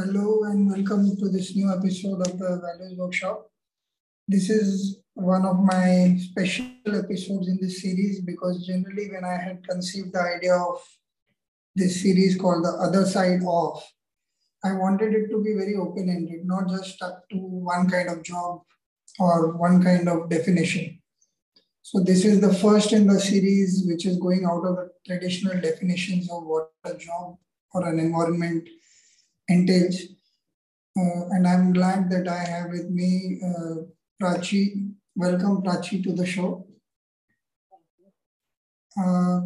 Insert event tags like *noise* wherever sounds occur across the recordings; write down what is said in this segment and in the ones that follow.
Hello and welcome to this new episode of the Values Workshop. This is one of my special episodes in this series because generally, when I had conceived the idea of this series called The Other Side of, I wanted it to be very open ended, not just stuck to one kind of job or one kind of definition. So, this is the first in the series which is going out of the traditional definitions of what a job or an environment entails. Uh, and I'm glad that I have with me uh, Prachi. Welcome, Prachi, to the show. Uh,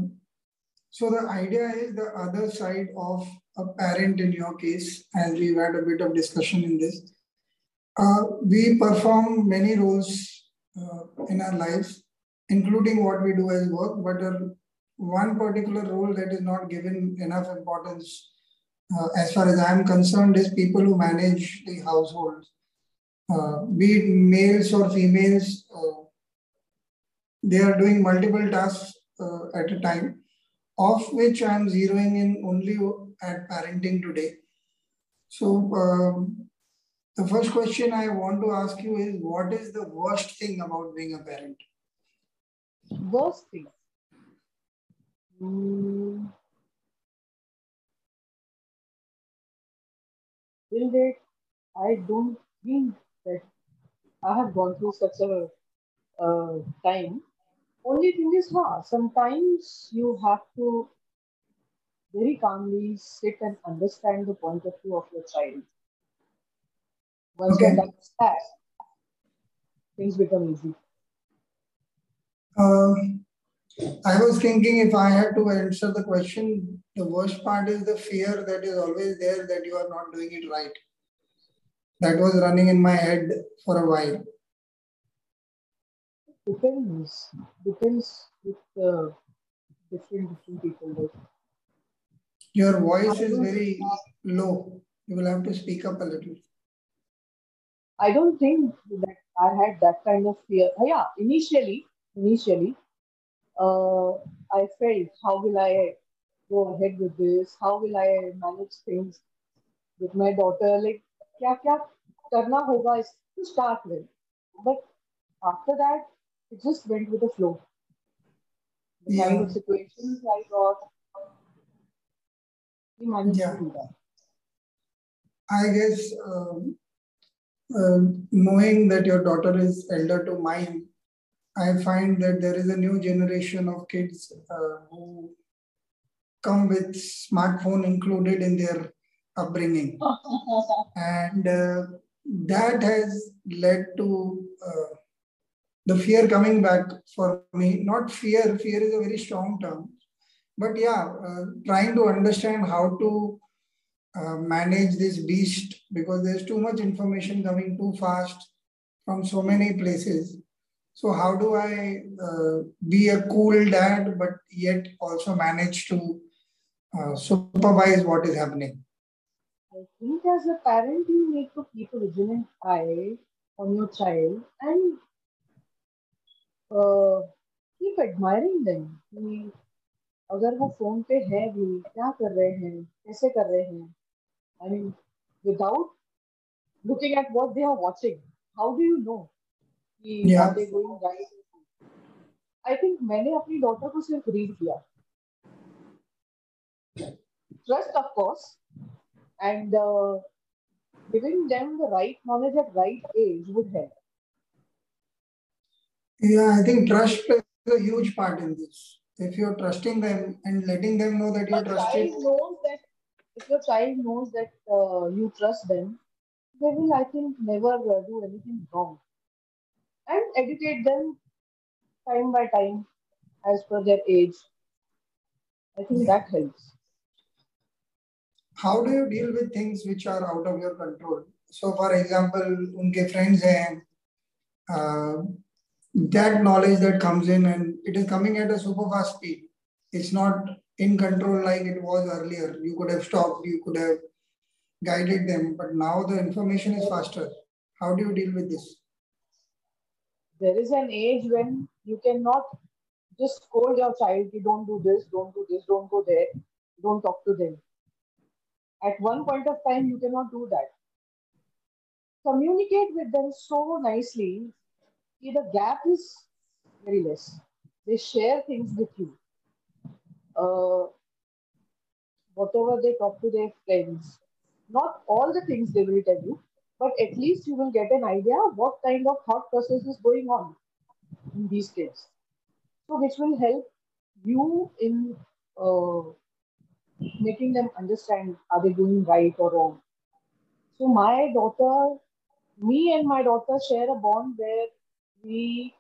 so the idea is the other side of a parent in your case, as we've had a bit of discussion in this. Uh, we perform many roles uh, in our lives, including what we do as work, but uh, one particular role that is not given enough importance uh, as far as I'm concerned, is people who manage the households, uh, be it males or females. Uh, they are doing multiple tasks uh, at a time, of which I'm zeroing in only at parenting today. So, um, the first question I want to ask you is what is the worst thing about being a parent? Worst thing? Mm. Till date, I don't think that I have gone through such a uh, time. Only thing is, huh, sometimes you have to very calmly sit and understand the point of view of your child. Once okay. you understand that, things become easy. Um, I was thinking if I had to answer the question, the worst part is the fear that is always there that you are not doing it right. That was running in my head for a while. Depends. Depends with uh, different different people. Your voice is very low. You will have to speak up a little. I don't think that I had that kind of fear. Yeah, initially, initially, uh, I felt, how will I go ahead with this? How will I manage things with my daughter? Like, kya kya karna hoga is to start with. But after that, it just went with the flow. The yeah. kind of situations I got, we managed yeah. to do that. I guess um, uh, knowing that your daughter is elder to mine, I find that there is a new generation of kids uh, who come with smartphone included in their upbringing, *laughs* and uh, that has led to uh, the fear coming back for me. Not fear; fear is a very strong term, but yeah, uh, trying to understand how to uh, manage this beast because there's too much information coming too fast from so many places so how do I uh, be a cool dad, but yet also manage to uh, supervise what is happening? I think as a parent, you need to keep a vigilant eye on your child and uh, keep admiring them. कि अगर वो phone पे है भी क्या कर रहे हैं कैसे कर रहे हैं I mean, without looking at what they are watching, how do you know? I think मैंने अपनी डॉटर को सिर्फ़ रीड किया trust of course and giving them the right knowledge at right age would help. Yeah, I think trust plays a huge part in this. If you're trusting them and letting them know that you're trusting. Knows that if your child knows that uh, you trust them, they will, I think, never uh, do anything wrong and educate them time by time as per their age. I think that helps. How do you deal with things which are out of your control? So, for example, unke friends hain, uh, that knowledge that comes in and it is coming at a super fast speed. It's not in control like it was earlier. You could have stopped, you could have guided them, but now the information is faster. How do you deal with this? There is an age when you cannot just scold your child, you don't do this, don't do this, don't go there, don't talk to them. At one point of time, you cannot do that. Communicate with them so nicely. The gap is very less. They share things with you. Uh, whatever they talk to their friends, not all the things they will tell you, but at least you will get an idea what kind of thought process is going on in these kids. So, which will help you in uh, making them understand are they doing right or wrong. So, my daughter, me and my daughter share a bond where we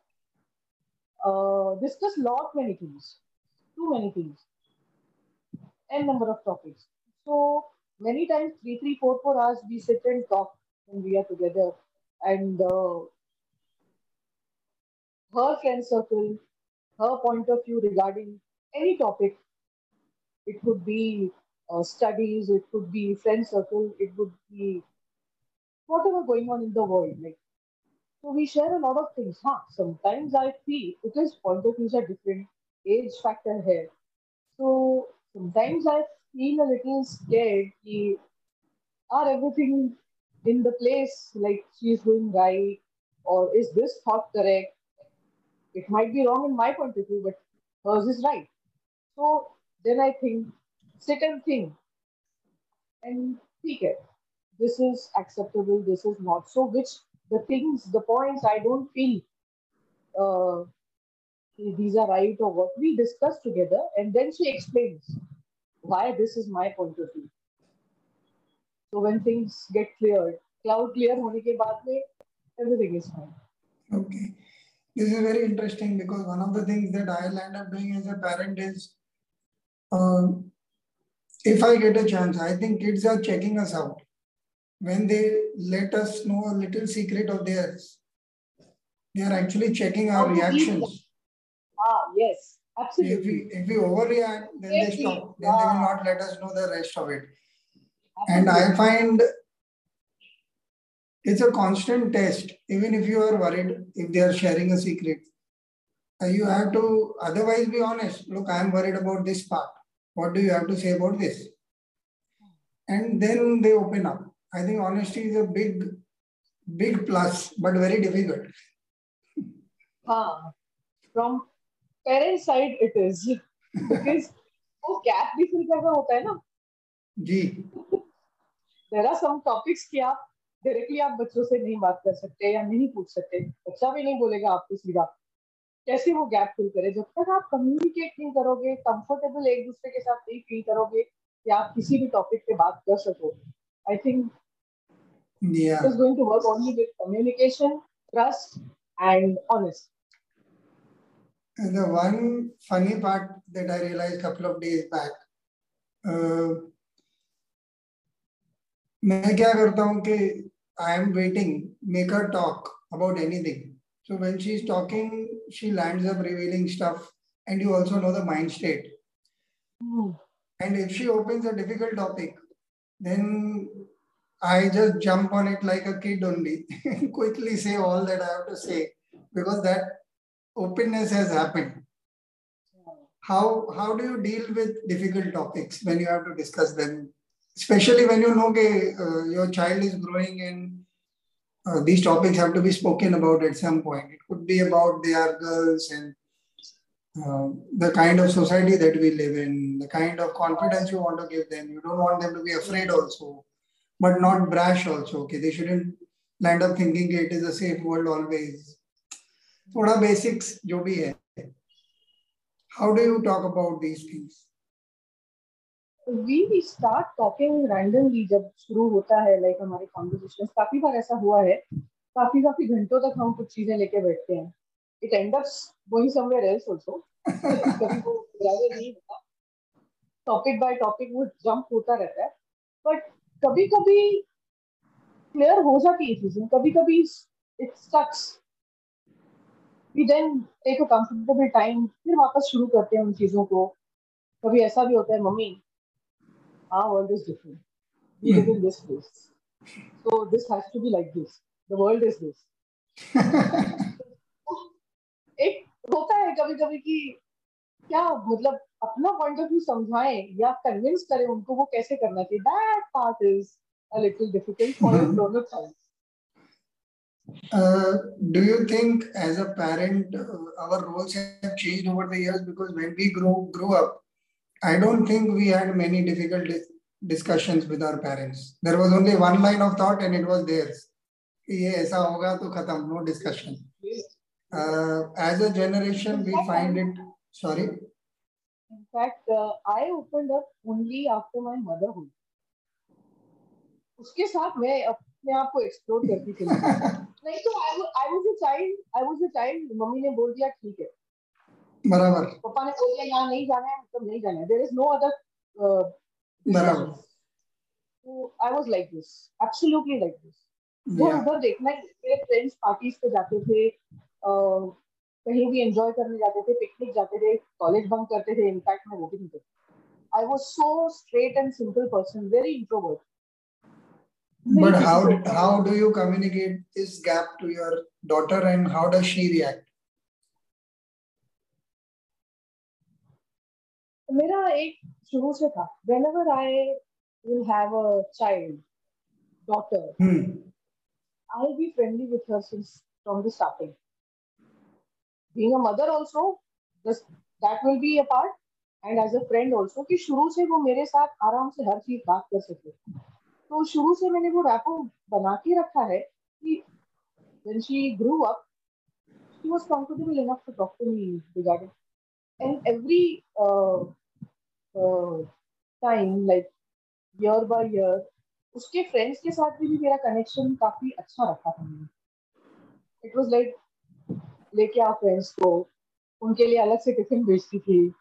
uh, discuss lot many things, too many things, and number of topics. So many times, three, three, four, four hours, we sit and talk when we are together, and uh, her friend circle, her point of view regarding any topic. It could be uh, studies, it could be friend circle, it would be whatever going on in the world. Like so we share a lot of things. Huh? Sometimes I feel because point of views are different, age factor here. So sometimes I feel a little scared. Are everything in the place like she's doing right, or is this thought correct? It might be wrong in my point of view, but hers is right. So then I think, sit and think, and speak it. This is acceptable. This is not. So which the things, the points I don't feel uh, these are right or what we discuss together, and then she explains why this is my point of view. So when things get cleared, cloud clear hone ke baad mein, everything is fine. Okay. This is very interesting because one of the things that I'll end up doing as a parent is uh, if I get a chance, I think kids are checking us out when they let us know a little secret of theirs, they are actually checking our reactions. Ah, yes, absolutely. If we, if we overreact, then they stop. Then they will not let us know the rest of it. Absolutely. And I find it's a constant test, even if you are worried, if they are sharing a secret. Uh, you have to otherwise be honest. Look, I am worried about this part. What do you have to say about this? And then they open up I think honesty is a big, big plus, but very difficult. Uh, from parent side, it is because *laughs* वो gap भी fill करना होता है ना जी there are some topics कि आप directly आप बच्चों से नहीं बात कर सकते या नहीं पूछ सकते बच्चा भी नहीं बोलेगा आपको सीधा कैसे वो गैप फिल करे जब तक आप कम्युनिकेट नहीं करोगे कंफर्टेबल एक दूसरे के साथ नहीं फील करोगे कि आप किसी भी टॉपिक पे बात कर सको I think Yeah. It is going to work only with communication, trust, and honesty. And the one funny part that I realized a couple of days back, uh, मैं क्या करता हूँ कि I am waiting make a talk about anything so when she is talking she lands up revealing stuff and you also know the mind state and if she opens a difficult topic then I just jump on it like a kid only quickly say all that I to say because that openness has happened How how do you deal with difficult topics when you have to discuss them? especially when you know that uh, your child is growing and uh, these topics have to be spoken about at some point. It could be about their girls and uh, the kind of society that we live in, the kind of confidence you want to give them. You don't want them to be afraid also, but not brash also. Okay, they shouldn't land up thinking it is a safe world always. Thoda basics. How do you talk about these things? We start talking randomly जब शुरू होता है, like हमारे conversations, काफ़ी बार ऐसा हुआ है, काफ़ी काफ़ी घंटों तक हम कुछ चीज़ें लेके बैठते हैं। Somewhere else also. *laughs* कभी वो नहीं होता टॉपिक बाय टॉपिक वो जंप होता रहता है। बट कभी कभी क्लियर हो जाती है चीज़ें। कभी कभी it stucks we then take a comfortable time फिर वापस शुरू करते हैं उन चीज़ों को। कभी ऐसा भी होता है, mummy our world is different. We live in this place. So this has to be like this. The world is this. *laughs* एक होता है कभी कभी कि क्या मतलब अपना पॉइंट ऑफ व्यू समझाएं या कन्विंस करें उनको वो कैसे करना चाहिए that part is a little difficult for दोनों side Uh, do you think as a parent uh, our roles have changed over the years because when we grew grew up i don't think we had many difficult dis discussions with our parents there was only one line of thought and it was theirs ये ऐसा होगा तो खत्म no discussion uh, as a generation we find it sorry In fact, uh, I opened up only after my motherhood. उसके साथ मैं अपने आप को एक्सप्लोर करती थी *laughs* नहीं तो I was a child I was a child mummy ने बोल दिया ठीक है बराबर। पापा ने बोल दिया यहाँ नहीं जाना है मतलब नहीं जाना है। देयर इज़ नो अदर बराबर। तो I was like this absolutely like this वो उधर देखना मेरे फ्रेंड्स पार्टीज़ पे जाते थे uh, कहीं भी एंजॉय करने जाते थे पिकनिक जाते थे कॉलेज बंक करते थे इनफैक्ट मैं वो भी नहीं करती I was so straight and simple person very introvert But how how do you communicate this gap to your daughter and how does she react? मेरा एक शुरू से था। Whenever I will have a child daughter I be friendly with her since from the starting being a mother also this that will be a part and as a friend also कि शुरू से वो मेरे साथ आराम से हर चीज़ बात कर सके। तो शुरू से मैंने वो रैपो बना के रखा है कि when she grew up she was comfortable enough to talk to me regarding. And every uh, uh, time like year by year उसके फ्रेंड्स के साथ भी, भी मेरा कनेक्शन काफ़ी अच्छा रखा था मैंने। इट वाज लाइक लेके आओ फ्रेंड्स को उनके लिए अलग से टिफ़िन भेजती थी।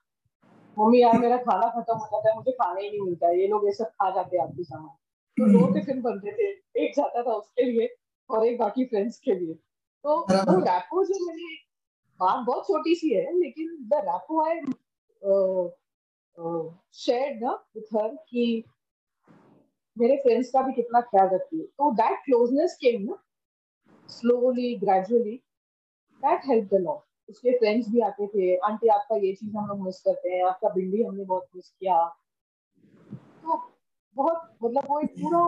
मम्मी यार मेरा खाना खत्म हो जाता है मुझे खाना ही नहीं मिलता ये लोग ये सब खा जाते हैं आपके सामान। तो दो टिफ़िन बनते थे एक जाता था उसके लिए और एक बाकी फ्रेंड्स के लिए। तो वो रैपो जो मैंने बात बहुत छोटी सी है लेकिन द रैपो आई शेयर्ड ना विथ हर कि मेरे फ्रेंड्स का भी कितना ख्याल रखती है। तो दैट क्लोजनेस केम ना slowly gradually that help the lot उसके फ्रेंड्स भी आते थे। आंटी, आपका ये चीज़ हम लोग मिस करते हैं। आपका भिंडी हमने बहुत मिस किया। तो बहुत मतलब वो एक पूरा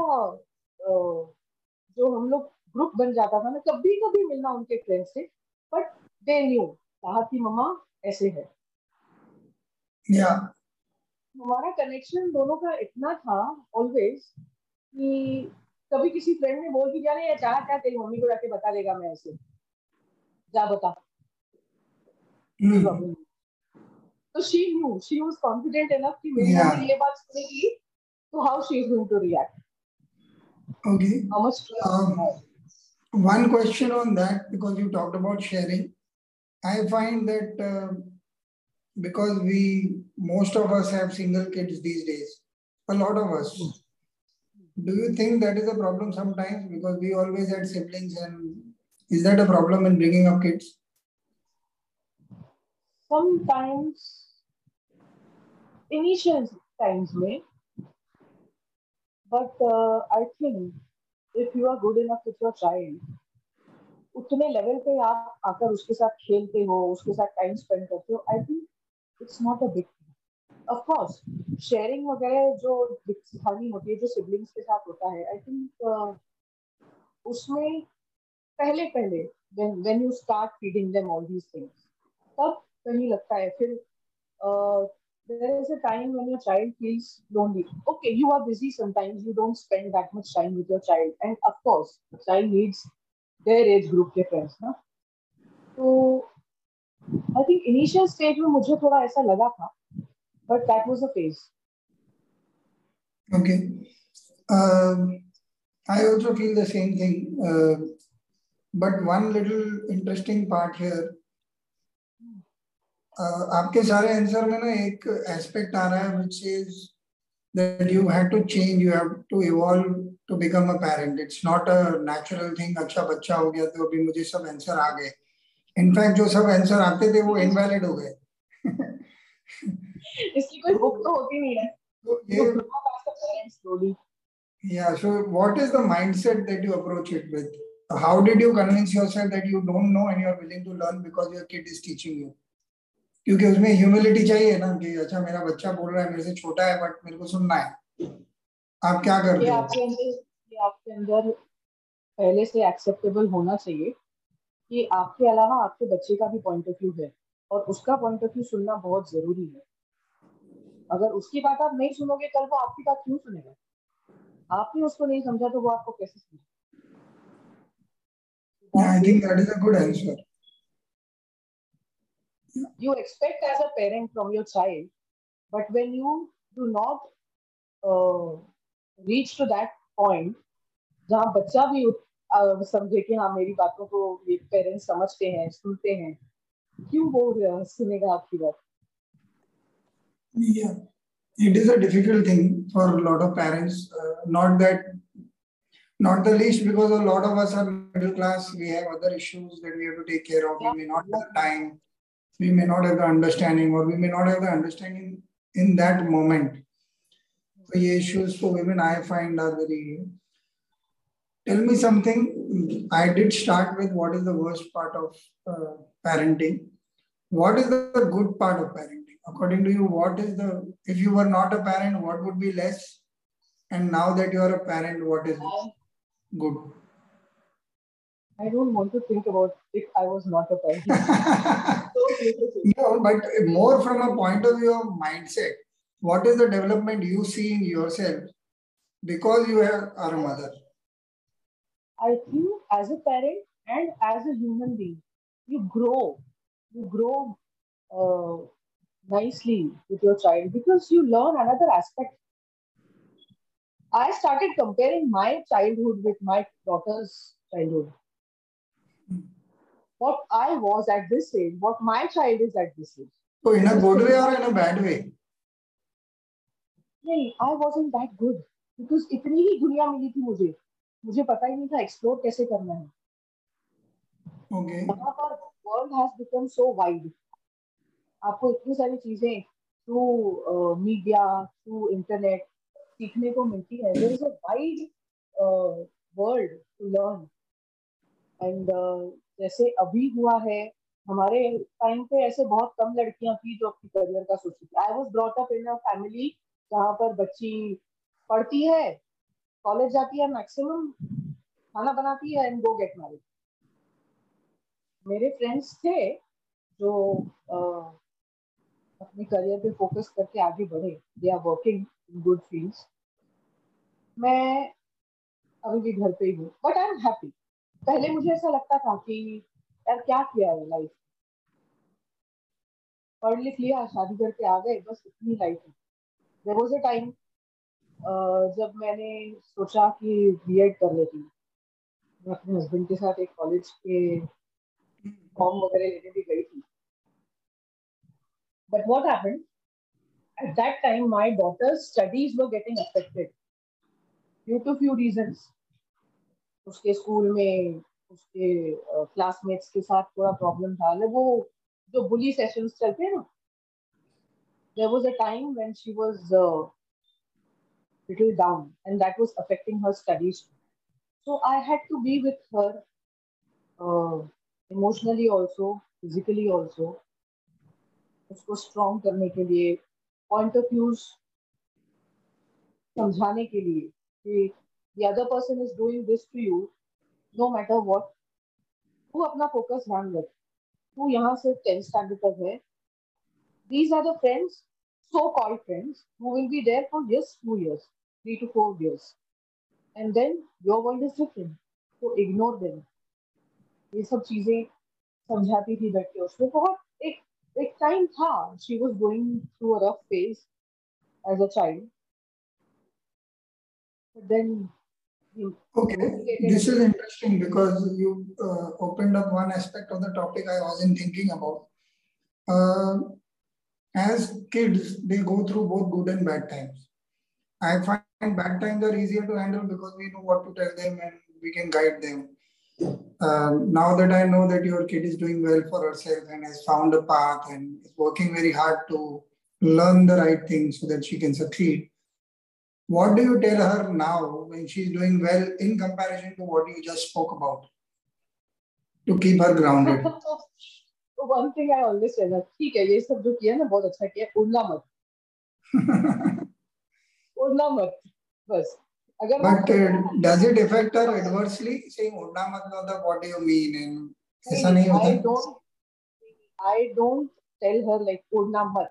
जो हम लोग ग्रुप बन जाता था ना, कभी कभी मिलना उनके फ्रेंड से बट दे न्यू कहा कि मम्मा ऐसे है। Yeah. हमारा कनेक्शन दोनों का इतना था ऑलवेज कि कभी किसी फ्रेंड ने बोल दिया नहीं चाह क्या तेरी मम्मी को जाके बता देगा मैं ऐसे जा बता Hmm. तो she knew she was confident enough कि मेरी Yeah. मम्मी ये बात सुनेगी तो how she is going to react. How much Um, one question on that because you talked about sharing. I find that uh, because we, most of us have single kids these days, a lot of us. Do you think that is a problem sometimes? Because we always had siblings, and is that a problem in bringing up kids? sometimes initial times में but uh, I think if you are good enough with your child उतने level पे आप आकर उसके साथ खेलते हो उसके साथ टाइम स्पेंड करते हो I think it's not a big of course sharing वगैरह जो दिखानी होती है जो सिबलिंग्स के साथ होता है आई थिंक uh, उसमें पहले पहले when you start feeding them all these things तब कहीं लगता है फिर there is a time when your child feels lonely okay you are busy sometimes you don't spend that much time with your child and of course child needs their age group के friends ना तो I think initial stage में मुझे थोड़ा ऐसा लगा था but that was a phase. Okay. Um, I also feel the same thing. Uh, but one little interesting part here. Uh, आपके सारे आंसर में ना एक एस्पेक्ट आ रहा है which is that you had to change, you have to evolve to become a parent. It's not a natural thing. अच्छा बच्चा हो गया तो अभी मुझे सब आंसर आ गए. इनफैक्ट जो सब आंसर आते थे वो इनवैलिड हो गए. इसकी कोई बुक तो होती नहीं है. तो. Yeah. So, what is the mindset that you approach it with? How did you convince yourself that you don't know and you are willing to learn because your kid is teaching you? क्योंकि उसमें humility चाहिए ना कि अच्छा मेरा बच्चा बोल रहा है मेरे से छोटा है बट मेरे को सुनना है आप क्या करते हो आपके अंदर ये आपके अंदर पहले से एक्सेप्टेबल होना चाहिए कि आपके अलावा आपके बच्चे का भी पॉइंट ऑफ़ व्यू है और उसका पॉइंट ऑफ़ व्यू सुनना बहुत ज़रूरी है। अगर उसकी बात आप नहीं सुनोगे कल वो आपकी बात क्यों सुनेगा? आपने उसको नहीं समझा तो वो आपको कैसे समझे I think that is a good answer. You expect as a parent from your child, but when you do not uh, reach to that point, जहाँ बच्चा भी uh, समझे कि हाँ मेरी बातों को ये पेरेंट्स समझते हैं सुनते हैं क्यों वो सुनेगा आपकी बात yeah it is a difficult thing for a lot of parents uh, not that not the least because a lot of us are middle class we have other issues that we have to take care of we may not have the time we may not have the understanding or we may not have the understanding in that moment so the issues for women i find are very tell me something i did start with what is the worst part of uh, parenting what is the good part of parenting according to you, what is the, if you were not a parent, what would be less? And now that you are a parent, what is um, good? I don't want to think about if I was not a parent. *laughs* no, but more from a point of view of mindset. What is the development you see in yourself because you are a mother? I think as a parent and as a human being, you grow. You grow uh, nicely with your child because you learn another aspect. I started comparing my childhood with my daughter's childhood. What I was at this age, what my child is at this age. So, in a good way or in a bad way? नहीं I was that good because इतनी ही दुनिया मिली थी मुझे मुझे पता ही नहीं था एक्सप्लोर कैसे करना है world has become so wide आपको इतनी सारी चीज़ें थ्रू मीडिया थ्रू इंटरनेट सीखने को मिलती है। There is a wide world to learn and जैसे अभी हुआ है, हमारे टाइम पे ऐसे बहुत कम लड़कियाँ थी जो अपनी करियर का सोचती थी। I was brought up in a family जहाँ पर बच्ची पढ़ती है कॉलेज जाती है मैक्सिमम खाना बनाती है एंड गो गेट मैरिड मेरे फ्रेंड्स थे जो uh, अपने करियर पे फोकस करके आगे बढ़े। They are working in good fields मैं अभी भी घर पे ही हूँ बट आई एम हैप्पी पहले मुझे ऐसा लगता था कि यार क्या किया है लाइफ पढ़ लिख लिया शादी करके आ गए बस इतनी लाइफ है। देर वॉज़ अ टाइम जब मैंने सोचा कि बी एड कर लेती मैं अपने हस्बैंड के साथ एक कॉलेज के फॉर्म वगैरह लेने भी गई थी। But what happen at that time my daughter's studies वो getting affected due to few reason उसके स्कूल में, उसके क्लासमेट्स के साथ थोड़ा प्रॉब्लम था। वो, जो बुली सेशन चलते हैं ना there was a time when she was little down and that was affecting her studies so I had to be with her emotionally also physically also उसको स्ट्रॉन्ग करने के लिए पॉइंट ऑफ़ व्यूज़ समझाने के लिए कि the other person is doing this to you, no matter what, तू अपना फोकस ध्यान रख। तू यहाँ से टेंथ स्टैंडर्ड तक है। These are the friends so called friends who will be there for just two years three to four years and then your world is different तो इग्नोर देम ये सब चीजें समझाती थी बैठ के उसमें बहुत एक एक टाइम था she was going through a rough phase as a child then okay this is interesting because you uh, opened up one aspect of the topic i wasn't thinking about uh, as kids they go through both good and bad times i find bad times are easier to handle because we know what to tell them and we can guide them um, now that I know that your kid is doing well for herself and has found a path and is working very hard to learn the right things so that she can succeed, what do you tell her now when she's doing well in comparison to what you just spoke about to keep her grounded? *laughs* one thing I always tell her, ठीक है ये सब जो किया ना बहुत अच्छा किया उड़ना मत *laughs* उड़ना मत बस अगर but uh, does it affect her adversely saying उड़ना मत मतलब what do you mean and ऐसा नहीं होता I don't I don't tell her like उड़ना मत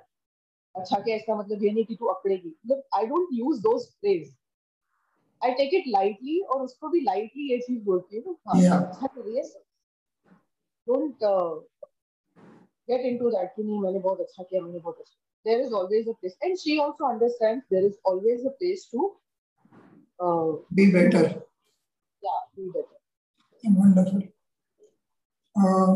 अच्छा क्या इसका मतलब ये नहीं कि तू अकड़ेगी मतलब I don't use those phrase I take it lightly और उसको भी लाइटली ये चीज़ बोलती हूँ हाँ अच्छा करिए डोंट get into that कि नहीं मैंने बहुत अच्छा किया मैंने बहुत अच्छा there is always a place and she also understands there is always a place to uh, be better. Yeah be better. Wonderful. Uh,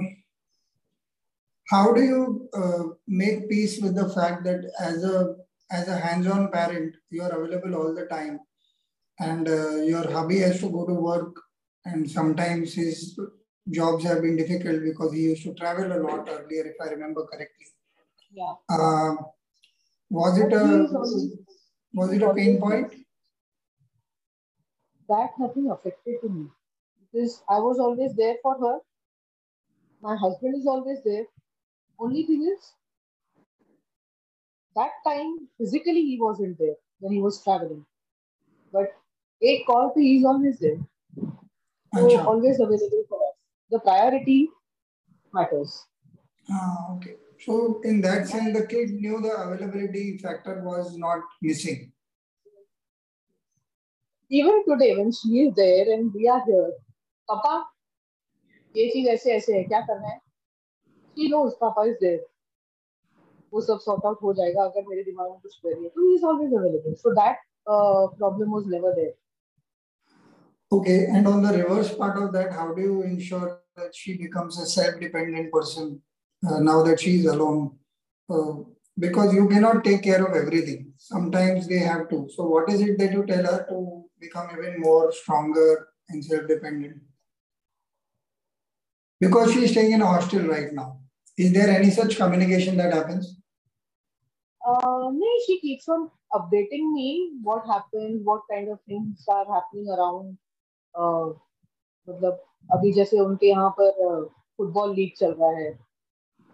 how do you uh, make peace with the fact that as a as a hands-on parent you are available all the time? And uh, your hubby has to go to work and sometimes his jobs have been difficult because he used to travel a lot earlier if i remember correctly. Yeah. Uh, was it a was it a pain point that nothing affected to me because i was always there for her my husband is always there only thing is, that time physically he wasn't there when he was traveling. But a call to he is always there. So Achha. always available for us. The priority matters. Ah, okay. So in that sense, the kid knew the availability factor was not missing Even today, when she is there and we are here, Papa, ये चीज ऐसे ऐसे है क्या करना है he knows Papa is there. वो सब सॉर्ट आउट हो जाएगा अगर मेरे दिमाग में कुछ क्वेरी है तो he is always available so that problem was never there Okay, and on the reverse part of that, how do you ensure that she becomes a self-dependent person uh, now that she is alone? Uh, because you cannot take care of everything. Sometimes they have to. So, what is it that you tell her to become even more stronger and self-dependent? Because she is staying in a hostel right now. Is there any such communication that happens? Uh, no, she keeps on updating me what happened, what kind of things are happening around. Uh, मतलब अभी जैसे उनके यहाँ पर football league चल रहा है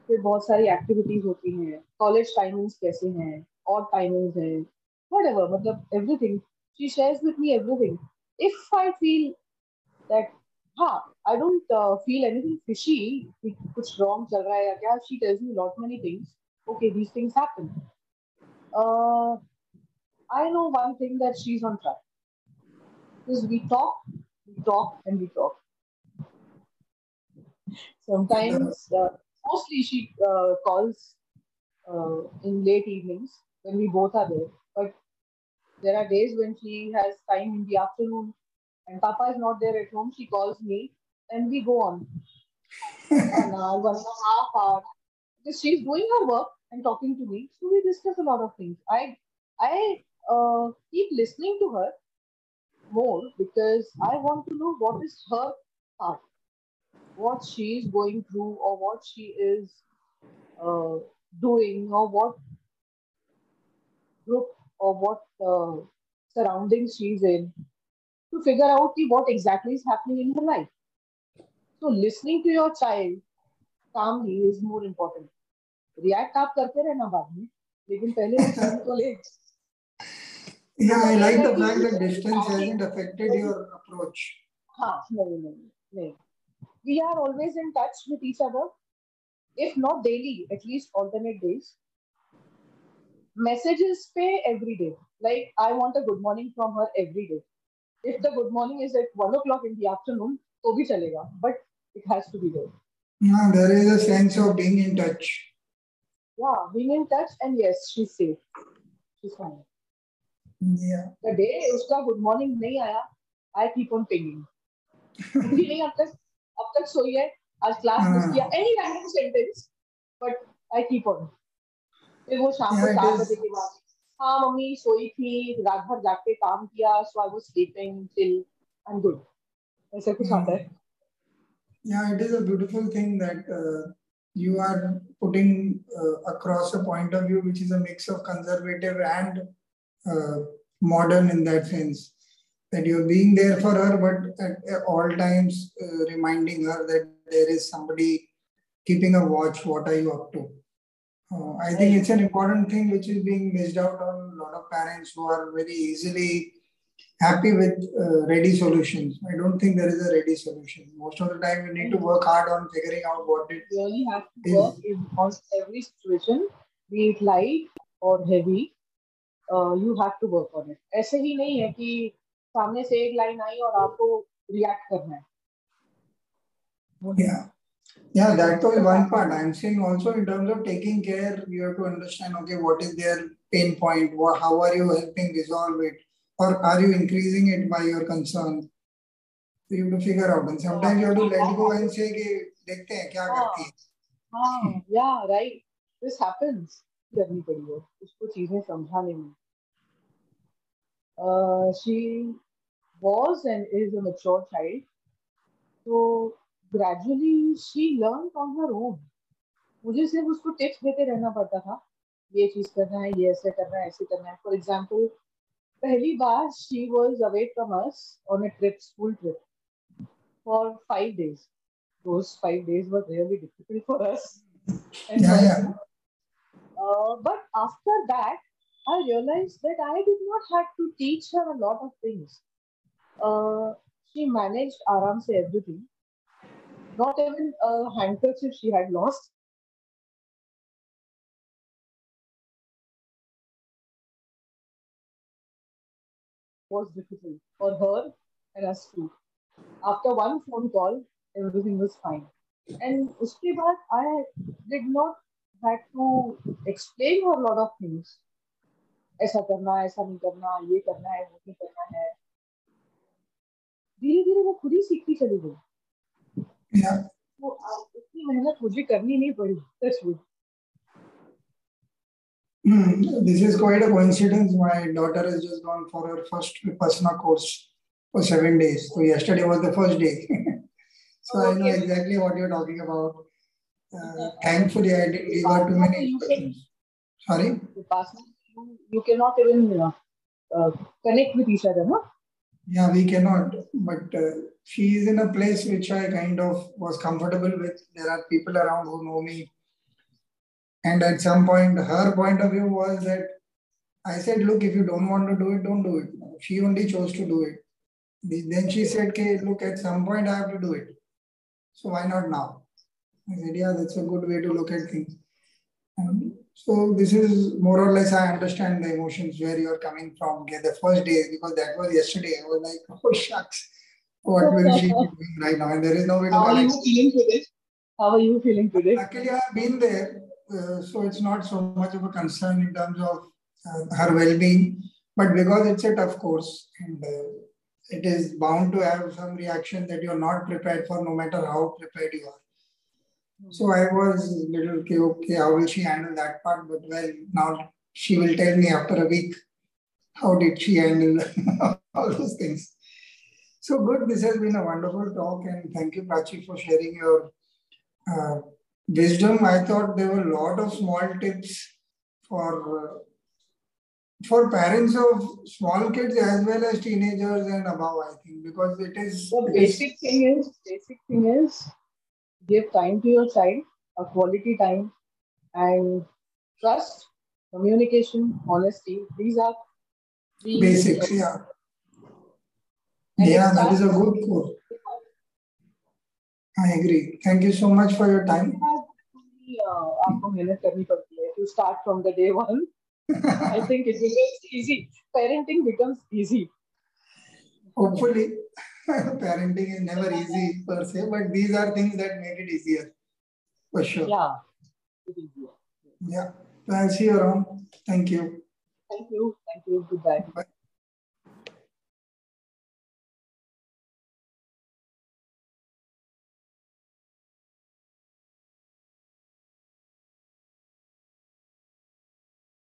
फिर बहुत सारी एक्टिविटीज़ होती हैं कॉलेज टाइमिंग्स कैसे हैं और टाइमिंग्स हैं whatever मतलब everything she shares with me everything. If I feel that, ha, I don't uh, feel anything fishy, what's wrong, chal raha hai, kya, she tells me a lot many things. Okay, these things happen. Uh, I know one thing that she's on track. because we talk, we talk, and we talk. Sometimes, uh, mostly she uh, calls uh, in late evenings when we both are there there are days when she has time in the afternoon and Papa is not there at home, she calls me and we go on. an hour, one and a half hour. Because she's doing her work and talking to me. So we discuss a lot of things. I I uh, keep listening to her more because I want to know what is her part, what she is going through, or what she is uh, doing, or what group or what uh, surroundings she's in to figure out what exactly is happening in her life. So listening to your child calmly is more important. React आप करते रहना बाद में लेकिन पहले सुन तो ले Yeah, I like the fact that distance *laughs* hasn't affected your approach. हाँ नहीं नहीं नहीं we are always in touch with each other if not daily at least alternate days Messages pay every day like i want a good morning from her every day if the good morning is at one o'clock in the afternoon, तो भी चलेगा. But it has to be there. Yeah, there is a sense of being in touch. Yeah, being in touch, and yes, she's safe. She's fine. Yeah. The day उसका good morning नहीं आया, I keep on pinging. मुझे नहीं अब तक अब तक सोई है आज क्लास मिस किया any random sentence, but I keep on. फिर वो शाम को चार बजे के बाद हाँ मम्मी सोई थी रात भर जाग के काम किया so I was sleeping till I am good ऐसा कुछ आता है yeah it is a beautiful thing that uh, you are putting uh, across a point of view which is a mix of conservative and uh, modern in that sense that you're being there for her but at, all times uh, reminding her that there is somebody keeping a watch. What are you up to? Uh, I think it's an important thing which is being missed out on a lot of parents who are very easily happy with uh, ready solutions. I don't think there is a ready solution. Most of the time, you need to work hard on figuring out what it you really have to is. work in on every situation, be it light or heavy. Uh, you have to work on it. ऐसे ही नहीं है कि सामने से एक line आई और आपको react करना है. Yeah. Yeah, that was one part. I'm saying also in terms of taking care, you have to understand, okay, what is their pain point? What, How are you helping resolve it? Or are you increasing it by your concern? So you have to figure out. And sometimes you have to let go and say, कि देखते हैं क्या करती है. हाँ, yeah, right. This happens. करनी पड़ी है उसको चीज़ें समझाने में. Uh, she was and is a mature child. So gradually she learn on her own मुझे सिर्फ़ उसको टेक्स देते रहना पड़ता था। ये चीज़ करना है ये ऐसे करना है ऐसे करना है। फॉर एग्ज़ाम्पल पहली बार she was away from us on a trip school trip for five days five days was really difficult for us but after that I realized that I did not have to teach her a lot of things. Uh, she managed aram se everything. Not even a handkerchief she had lost. Was difficult for her and us too. After one phone call, everything was fine. And uske baad, I did not had to explain her a lot of things. ऐसा करना है ऐसा नहीं करना ये करना है वो नहीं करना है धीरे धीरे वो खुद ही सीखती चली गई yeah. Mm, this is quite a coincidence. My daughter has just gone for her first Vipassana course for seven days. So yesterday was the first day. *laughs* so oh, okay. I know exactly what you're talking about. Uh, thankfully, I didn't too many questions. Sorry? Vipassana, you cannot even uh, uh, connect with each other, no? Yeah, we cannot. But uh, she is in a place which I kind of was comfortable with. There are people around who know me. And at some point, her point of view was that I said, look, if you don't want to do it, don't do it. She only chose to do it. Then she said, okay, look, at some point I have to do it. So why not now? I said, yeah, that's a good way to look at things. And so this is more or less I understand the emotions where you're coming from. Okay, the first day, because that was yesterday, I was like, *laughs* oh shucks what will she be doing right now? And there is no way to How are you feeling today? How are you feeling today? Luckily, I've been there, uh, so it's not so much of a concern in terms of uh, her well-being. But because it's a tough course and uh, it is bound to have some reaction that you're not prepared for, no matter how prepared you are. So I was a little okay, okay, how will she handle that part? But well, now she will tell me after a week how did she handle *laughs* all those things. So good. This has been a wonderful talk, and thank you, Prachi, for sharing your uh, wisdom. I thought there were a lot of small tips for uh, for parents of small kids as well as teenagers and above. I think because it is the basic thing is basic thing is give time to your child, a quality time, and trust, communication, honesty. These are the basics. Yeah yeah, that is a good quote. I agree. Thank you so much for your time. Uh, to start from the day one, I think it becomes easy. Parenting becomes easy. *laughs* Hopefully, *laughs* parenting is never easy per se, but these are things that make it easier. For sure. Yeah. Yeah. I'll see you around. Thank you. Thank you. Thank you. Goodbye. Bye.